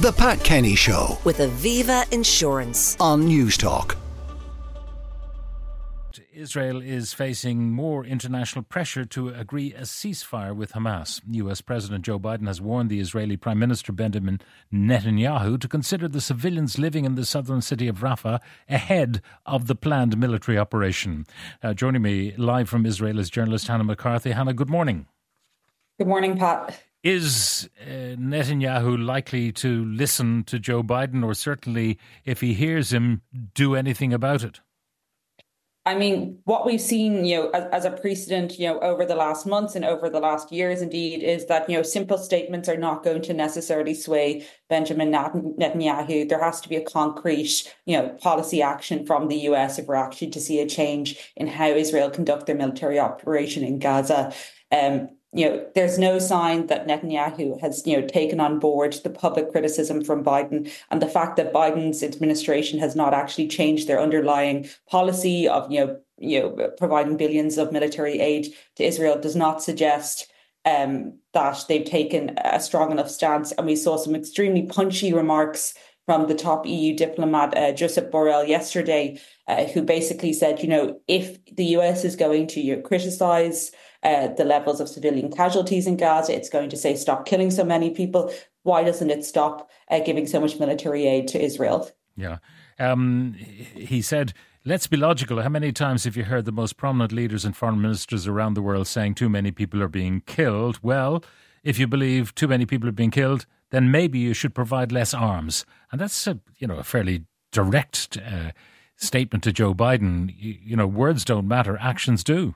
The Pat Kenny Show with Aviva Insurance. on Newstalk. Israel is facing more international pressure to agree a ceasefire with Hamas. US President Joe Biden has warned the Israeli Prime Minister Benjamin Netanyahu to consider the civilians living in the southern city of Rafah ahead of the planned military operation. Uh, joining me live from Israel is journalist Hannah McCarthy. Hannah, good morning. Good morning, Pat. Is uh, Netanyahu likely to listen to Joe Biden, or certainly, if he hears him, do anything about it? I mean, what we've seen, you know, as, as, a precedent, you know, over the last months and over the last years, indeed, is that you know simple statements are not going to necessarily sway Benjamin Netanyahu. There has to be a concrete, you know, policy action from the US if we're actually to see a change in how Israel conduct their military operation in Gaza. Um, you know, there's no sign that Netanyahu has, you know, taken on board the public criticism from Biden and the fact that Biden's administration has not actually changed their underlying policy of, you know, you know, providing billions of military aid to Israel does not suggest um, that they've taken a strong enough stance. And we saw some extremely punchy remarks from the top EU diplomat, uh, Josep Borrell, yesterday, uh, who basically said, you know, if the US is going to you know, criticize uh, the levels of civilian casualties in Gaza. It's going to say stop killing so many people. Why doesn't it stop uh, giving so much military aid to Israel? Yeah. Um, he said, let's be logical. How many times have you heard the most prominent leaders and foreign ministers around the world saying too many people are being killed? Well, if you believe too many people are being killed, then maybe you should provide less arms. And that's a, you know, a fairly direct uh, statement to Joe Biden. You, you know, words don't matter, actions do.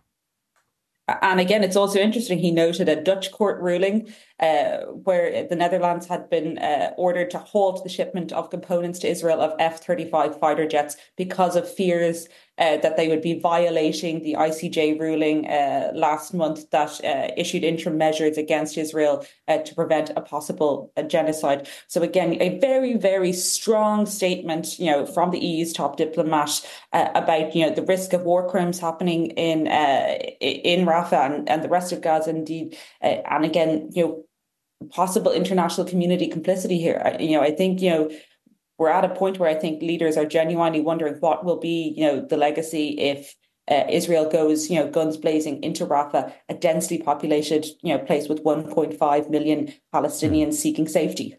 And again, it's also interesting. He noted a Dutch court ruling uh, where the Netherlands had been uh, ordered to halt the shipment of components to Israel of F 35 fighter jets because of fears uh, that they would be violating the ICJ ruling uh, last month that uh, issued interim measures against Israel uh, to prevent a possible uh, genocide. So again, a very, very strong statement, you know, from the EU's top diplomat about you know the risk of war crimes happening in in Rafah and, and the rest of Gaza, indeed, and again, you know possible international community complicity here. You know, I think you know we're at a point where I think leaders are genuinely wondering what will be, you know, the legacy if uh, Israel goes, you know, guns blazing into Rafah, a densely populated, you know, place with 1.5 million Palestinians mm. seeking safety.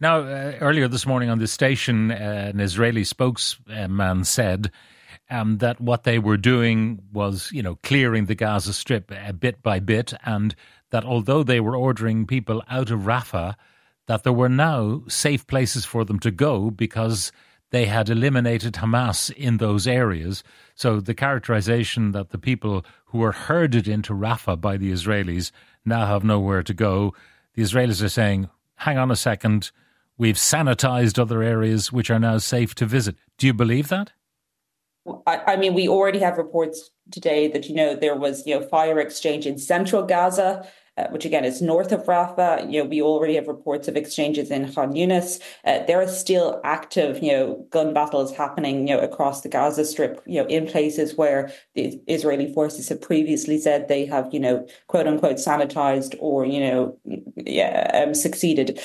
Now, uh, earlier this morning on this station, uh, an Israeli spokesman said um, that what they were doing was, you know, clearing the Gaza Strip uh, bit by bit, and that although they were ordering people out of Rafah, that there were now safe places for them to go because they had eliminated Hamas in those areas. So the characterization that the people who were herded into Rafah by the Israelis now have nowhere to go, the Israelis are saying, hang on a second, we've sanitized other areas which are now safe to visit. Do you believe that? I, I mean, we already have reports today that, you know, there was, you know, fire exchange in central Gaza uh, which again is north of Rafah. You know, we already have reports of exchanges in Khan Yunis. Uh, there are still active, you know, gun battles happening, you know, across the Gaza Strip. You know, in places where the Israeli forces have previously said they have, you know, quote unquote sanitized or you know, yeah, um, succeeded.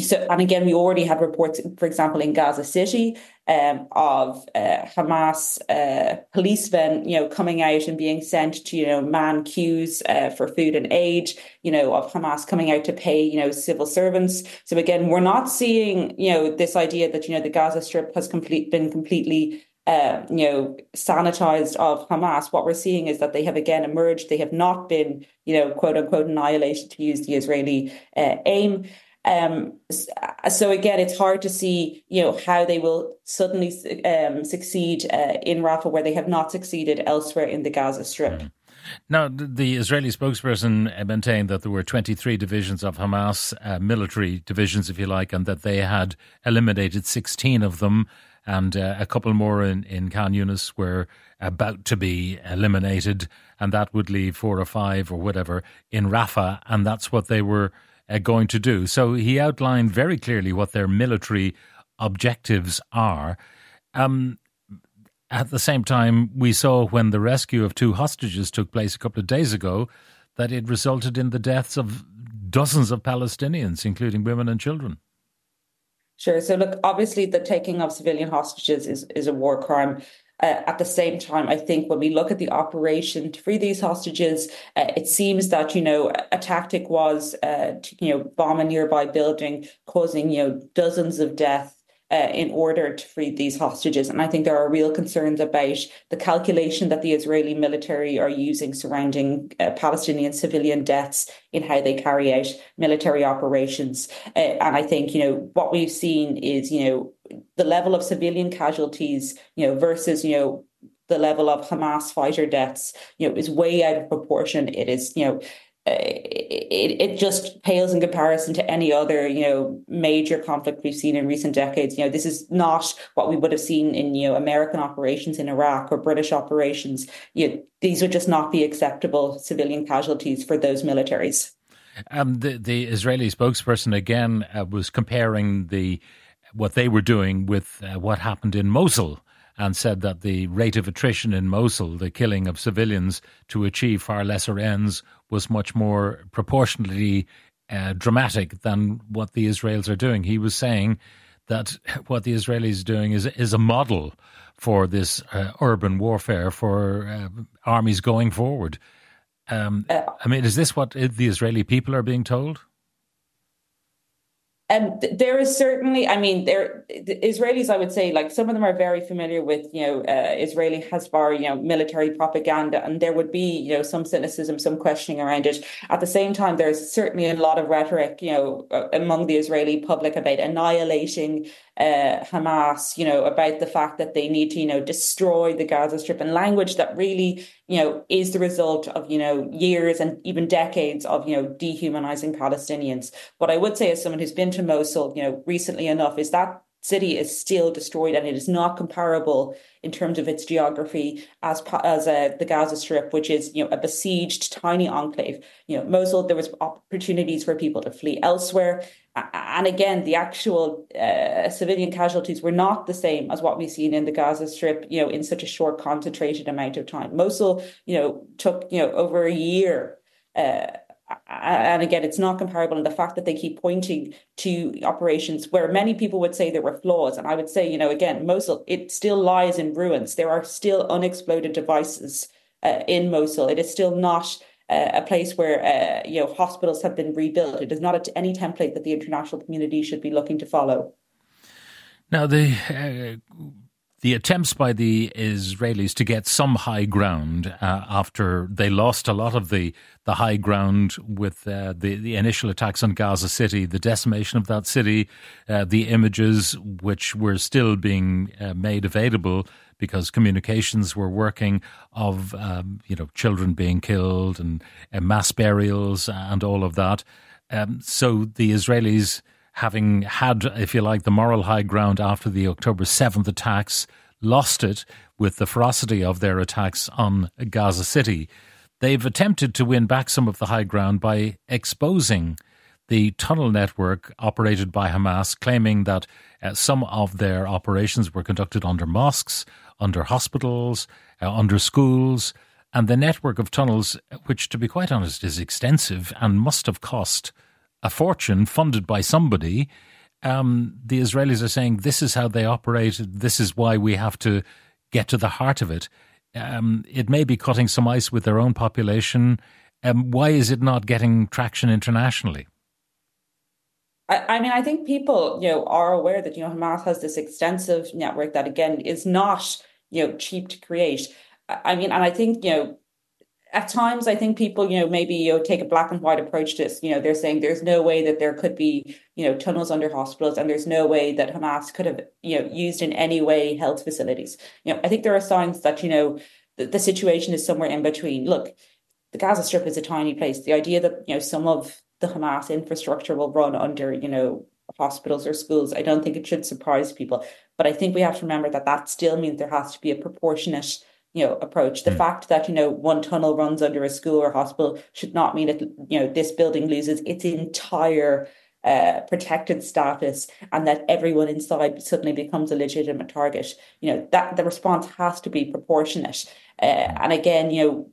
So, and again, we already had reports, for example, in Gaza City, um, of uh, Hamas uh, policemen, you know, coming out and being sent to, you know, man queues uh, for food and aid, you know, of Hamas coming out to pay, you know, civil servants. So again, we're not seeing, you know, this idea that, you know, the Gaza Strip has complete been completely uh, you know, sanitized of Hamas, what we're seeing is that they have again emerged. They have not been, you know, quote unquote annihilated, to use the Israeli uh, aim. Um, so again, it's hard to see, you know, how they will suddenly um, succeed uh, in Rafah where they have not succeeded elsewhere in the Gaza Strip. Mm. Now, the Israeli spokesperson maintained that there were 23 divisions of Hamas, uh, military divisions, if you like, and that they had eliminated 16 of them, and uh, a couple more in, in Khan Yunis were about to be eliminated, and that would leave four or five or whatever in Rafah, and that's what they were uh, going to do. So he outlined very clearly what their military objectives are. Um, at the same time, we saw when the rescue of two hostages took place a couple of days ago that it resulted in the deaths of dozens of Palestinians, including women and children. Sure. So, look, obviously, the taking of civilian hostages is, is a war crime. Uh, at the same time, I think when we look at the operation to free these hostages, uh, it seems that you know a tactic was uh, to you know bomb a nearby building, causing you know dozens of deaths uh, in order to free these hostages. And I think there are real concerns about the calculation that the Israeli military are using surrounding uh, Palestinian civilian deaths in how they carry out military operations. Uh, and I think, you know, what we've seen is, you know, the level of civilian casualties, you know, versus, you know, the level of Hamas fighter deaths, you know, is way out of proportion. It is, you know, it, it just pales in comparison to any other you know major conflict we've seen in recent decades. You know this is not what we would have seen in you know american operations in iraq or british operations. You know, these would just not be acceptable civilian casualties for those militaries. Um, the, the israeli spokesperson again uh, was comparing the what they were doing with uh, what happened in mosul and said that the rate of attrition in Mosul, the killing of civilians to achieve far lesser ends, was much more proportionally uh, dramatic than what the Israelis are doing. He was saying that what the Israelis are doing is is a model for this uh, urban warfare for uh, armies going forward. Um, uh, I mean, is this what the Israeli people are being told? And there is certainly, I mean, there the Israelis, I would say, like some of them are very familiar with, you know, uh, Israeli Hasbara, you know, military propaganda, and there would be, you know, some cynicism, some questioning around it. At the same time, there's certainly a lot of rhetoric, you know, uh, among the Israeli public about annihilating uh, Hamas, you know, about the fact that they need to, you know, destroy the Gaza Strip and language that really, you know, is the result of, you know, years and even decades of, you know, dehumanizing Palestinians. What I would say as someone who's been to Mosul, you know, recently enough is that city is still destroyed and it is not comparable in terms of its geography as as uh, the Gaza Strip, which is you know a besieged tiny enclave. You know, Mosul there was opportunities for people to flee elsewhere, and again the actual uh, civilian casualties were not the same as what we've seen in the Gaza Strip. You know, in such a short concentrated amount of time. Mosul, you know, took you know over a year. Uh, and again, it's not comparable. And the fact that they keep pointing to operations where many people would say there were flaws, and I would say, you know, again, Mosul, it still lies in ruins. There are still unexploded devices uh, in Mosul. It is still not uh, a place where uh, you know hospitals have been rebuilt. It is not any template that the international community should be looking to follow. Now, the uh, the attempts by the Israelis to get some high ground uh, after they lost a lot of the, the high ground with uh, the, the initial attacks on Gaza City, the decimation of that city, uh, the images which were still being uh, made available because communications were working of um, you know children being killed and, mass burials and all of that. Um, so the Israelis having had, if you like, the moral high ground after the October 7th attacks, lost it with the ferocity of their attacks on Gaza City. They've attempted to win back some of the high ground by exposing the tunnel network operated by Hamas, claiming that uh, some of their operations were conducted under mosques, under hospitals, uh, under schools, and the network of tunnels, which, to be quite honest, is extensive and must have cost a fortune funded by somebody. Um, the Israelis are saying this is how they operate. This is why we have to get to the heart of it. Um, it may be cutting some ice with their own population. Um, why is it not getting traction internationally? I, I mean, I think people, you know, are aware that you know Hamas has this extensive network that again is not you know cheap to create. I mean, and I think you know at times, I think people, you know, maybe you know, take a black and white approach to this. You know, they're saying there's no way that there could be, you know, tunnels under hospitals, and there's no way that Hamas could have, you know, used in any way health facilities. You know, I think there are signs that you know the, the situation is somewhere in between. Look, the Gaza Strip is a tiny place. The idea that you know some of the Hamas infrastructure will run under, you know, hospitals or schools, I don't think it should surprise people. But I think we have to remember that that still means there has to be a proportionate you know approach. The mm. fact that you know one tunnel runs under a school or hospital should not mean that you know this building loses its entire uh, protected status and that everyone inside suddenly becomes a legitimate target. You know that the response has to be proportionate. Uh, and again you know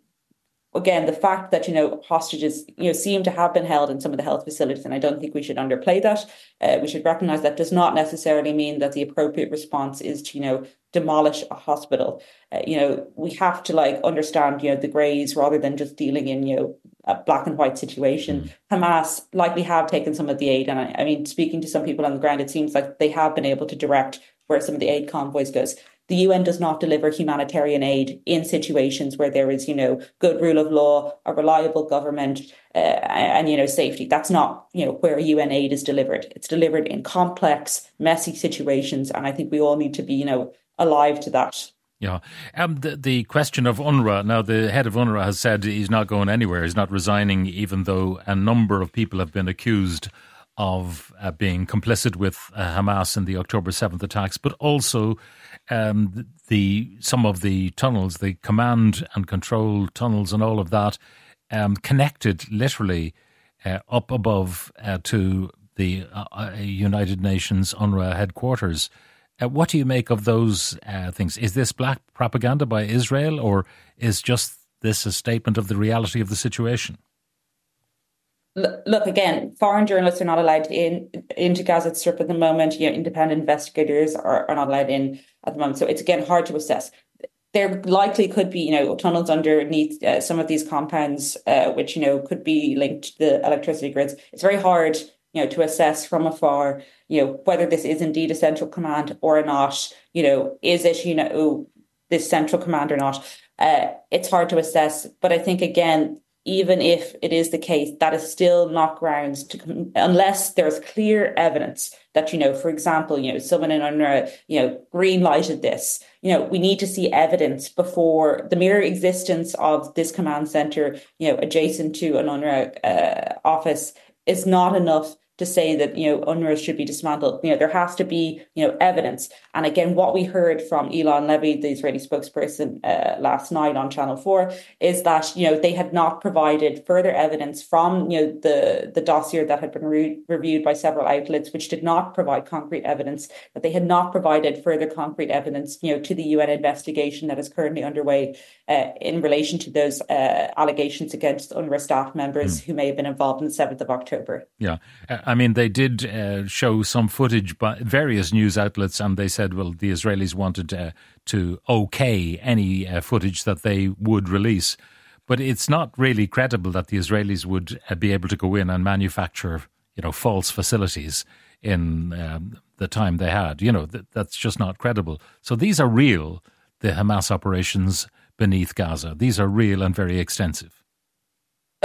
again, the fact that, you know, hostages, you know, seem to have been held in some of the health facilities, and I don't think we should underplay that. Uh, we should recognize that does not necessarily mean that the appropriate response is to, you know, demolish a hospital. Uh, you know, we have to like understand, you know, the greys rather than just dealing in, you know, a black and white situation. Mm. Hamas likely have taken some of the aid. And I, I mean, speaking to some people on the ground, it seems like they have been able to direct where some of the aid convoys goes the UN does not deliver humanitarian aid in situations where there is, you know, good rule of law, a reliable government, uh, and you know, safety. That's not, you know, where UN aid is delivered. It's delivered in complex, messy situations, and I think we all need to be, you know, alive to that. Yeah. Um, the, the question of UNRWA, now the head of UNRWA has said he's not going anywhere, he's not resigning, even though a number of people have been accused of uh, being complicit with uh, Hamas in the October 7th attacks, but also um, the some of the tunnels, the command and control tunnels, and all of that, um, connected literally uh, up above uh, to the uh, uh, United Nations UNRWA headquarters. Uh, what do you make of those things? Is this black propaganda by Israel, or is just this a statement of the reality of the situation? Look again foreign journalists are not allowed in into gaza strip at the moment. You know independent investigators are, are not allowed in at the moment. So it's again hard to assess. There likely could be you know tunnels underneath uh, some of these compounds uh, which you know could be linked to the electricity grids. It's very hard you know to assess from afar you know whether this is indeed a central command or not. You know is it you know this central command or not? Uh, it's hard to assess. But i think again even if it is the case, that is still not grounds to, unless there's clear evidence that, you know, for example, you know, someone in UNRWA, you know, green lighted this. You know, we need to see evidence before the mere existence of this command center, you know, adjacent to an UNRWA uh, office is not enough to say that you know UNRWA should be dismantled. You know there has to be you know evidence. And again, what we heard from Eylon Levy, the Israeli spokesperson, uh, last night on Channel Four, is that you know they had not provided further evidence from you know the the dossier that had been re- reviewed by several outlets, which did not provide concrete evidence. That they had not provided further concrete evidence, you know, to the UN investigation that is currently underway uh, in relation to those uh, allegations against UNRWA staff members mm. who may have been involved in the seventh of October. Yeah. Uh, I mean, they did uh, show some footage by various news outlets, and they said, well, the Israelis wanted uh, to okay any uh, footage that they would release. But it's not really credible that the Israelis would uh, be able to go in and manufacture, you know, false facilities in um, the time they had. You know, th- that's just not credible. So these are real, the Hamas operations beneath Gaza. These are real and very extensive.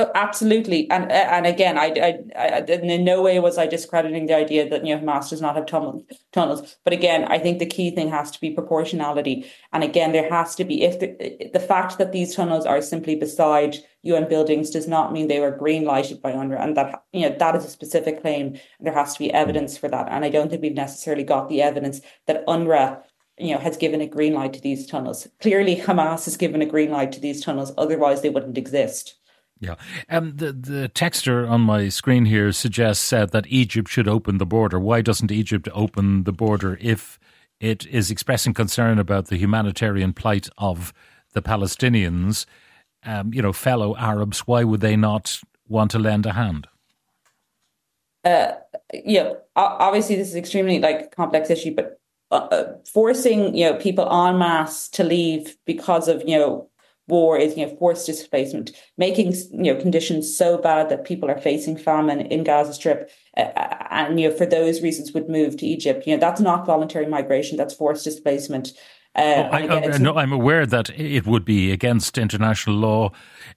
Oh, absolutely, and uh, and again, I, I, I, in no way was I discrediting the idea that you know Hamas does not have tunnels. Tunnels, but again, I think the key thing has to be proportionality, and again, there has to be if the the fact that these tunnels are simply beside UN buildings does not mean they were green lighted by UNRWA, and that you know that is a specific claim, there has to be evidence for that, and I don't think we've necessarily got the evidence that UNRWA you know, has given a green light to these tunnels. Clearly, Hamas has given a green light to these tunnels; otherwise, they wouldn't exist. Yeah. Um, the, the texter on my screen here suggests uh, that Egypt should open the border. Why doesn't Egypt open the border if it is expressing concern about the humanitarian plight of the Palestinians? Um, you know, fellow Arabs, why would they not want to lend a hand? Uh, yeah, obviously this is extremely like complex issue, but uh, uh, forcing you know people en masse to leave because of you know war is you know forced displacement, making you know conditions so bad that people are facing famine in Gaza Strip, uh, and you know for those reasons would move to Egypt. You know that's not voluntary migration; that's forced displacement. Uh, oh, I, uh, no, I'm aware that it would be against international law.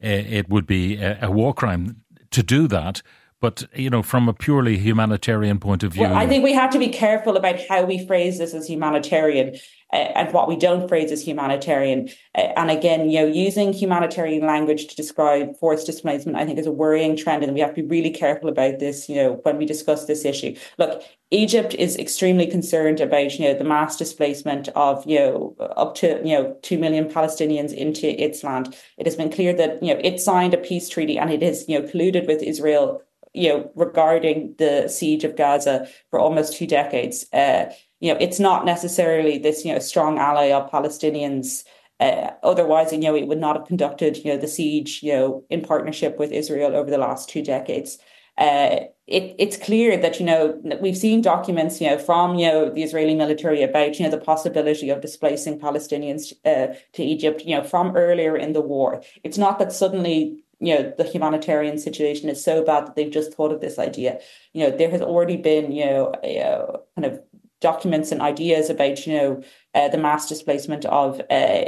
Uh, it would be a, a war crime to do that. But you know, from a purely humanitarian point of view, well, I think we have to be careful about how we phrase this as humanitarian uh, and what we don't phrase as humanitarian. Uh, and again, you know, using humanitarian language to describe forced displacement, I think, is a worrying trend, and we have to be really careful about this. You know, when we discuss this issue. Look, Egypt is extremely concerned about you know the mass displacement of you know up to you know two million Palestinians into its land. It has been clear that you know it signed a peace treaty and it has you know colluded with Israel you know, regarding the siege of Gaza for almost two decades. Uh, you know, it's not necessarily this, you know, strong ally of Palestinians. Uh, otherwise, you know, it would not have conducted, you know, the siege, you know, in partnership with Israel over the last two decades. Uh, it, it's clear that you know we've seen documents you know from you know the Israeli military about you know the possibility of displacing Palestinians uh, to Egypt you know from earlier in the war. It's not that suddenly you know the humanitarian situation is so bad that they've just thought of this idea. You know there has already been you know a, a kind of documents and ideas about, you know, uh, the mass displacement of uh,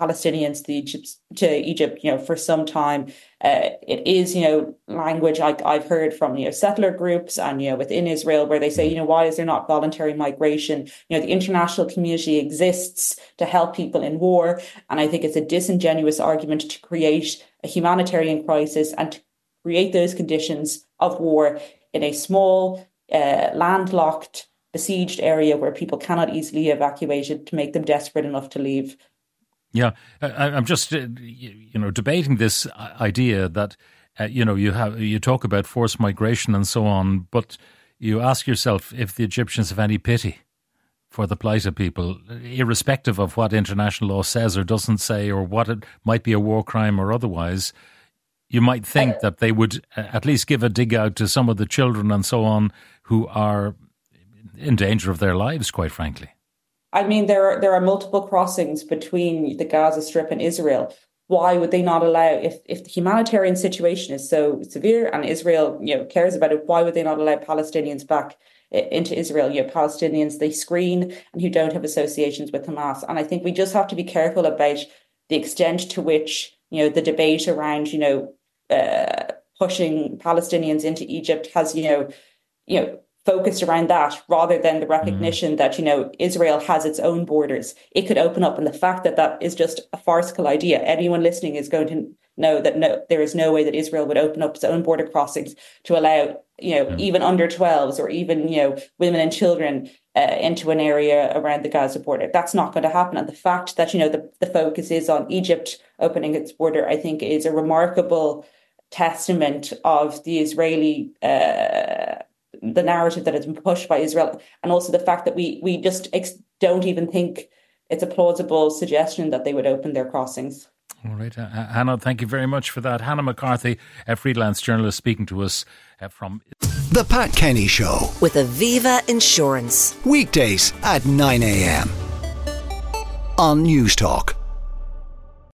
Palestinians to Egypt, to Egypt, you know, for some time. Uh, it is, you know, language like I've heard from, you know, settler groups and, you know, within Israel where they say, you know, why is there not voluntary migration? You know, the international community exists to help people in war. And I think it's a disingenuous argument to create a humanitarian crisis and to create those conditions of war in a small, uh, landlocked, besieged area where people cannot easily evacuate to make them desperate enough to leave. Yeah, I, am just uh, you know debating this idea that uh, you know you have you talk about forced migration and so on, but you ask yourself if the Egyptians have any pity for the plight of people, irrespective of what international law says or doesn't say, or what it might be a war crime or otherwise. You might think that they would uh, at least give a dig out to some of the children and so on who are in danger of their lives, quite frankly. I mean, there are there are multiple crossings between the Gaza Strip and Israel. Why would they not allow if if the humanitarian situation is so severe and Israel you know cares about it? Why would they not allow Palestinians back into Israel? You know, Palestinians they screen and who don't have associations with Hamas. And I think we just have to be careful about the extent to which you know the debate around you know uh, pushing Palestinians into Egypt has you know you know focused around that rather than the recognition mm. that you know Israel has its own borders it could open up and the fact that that is just a farcical idea anyone listening is going to know that no there is no way that Israel would open up its own border crossings to allow you know even under 12s or even you know women and children uh, into an area around the Gaza border. That's not going to happen. And the fact that you know the, the focus is on Egypt opening its border I think is a remarkable testament of the Israeli uh, the narrative that has been pushed by Israel, and also the fact that we we just ex- don't even think it's a plausible suggestion that they would open their crossings. All right, uh, Hannah, thank you very much for that. Hannah McCarthy, a freelance journalist, speaking to us uh, from the Pat Kenny Show with Aviva Insurance weekdays at nine a.m. on Newstalk.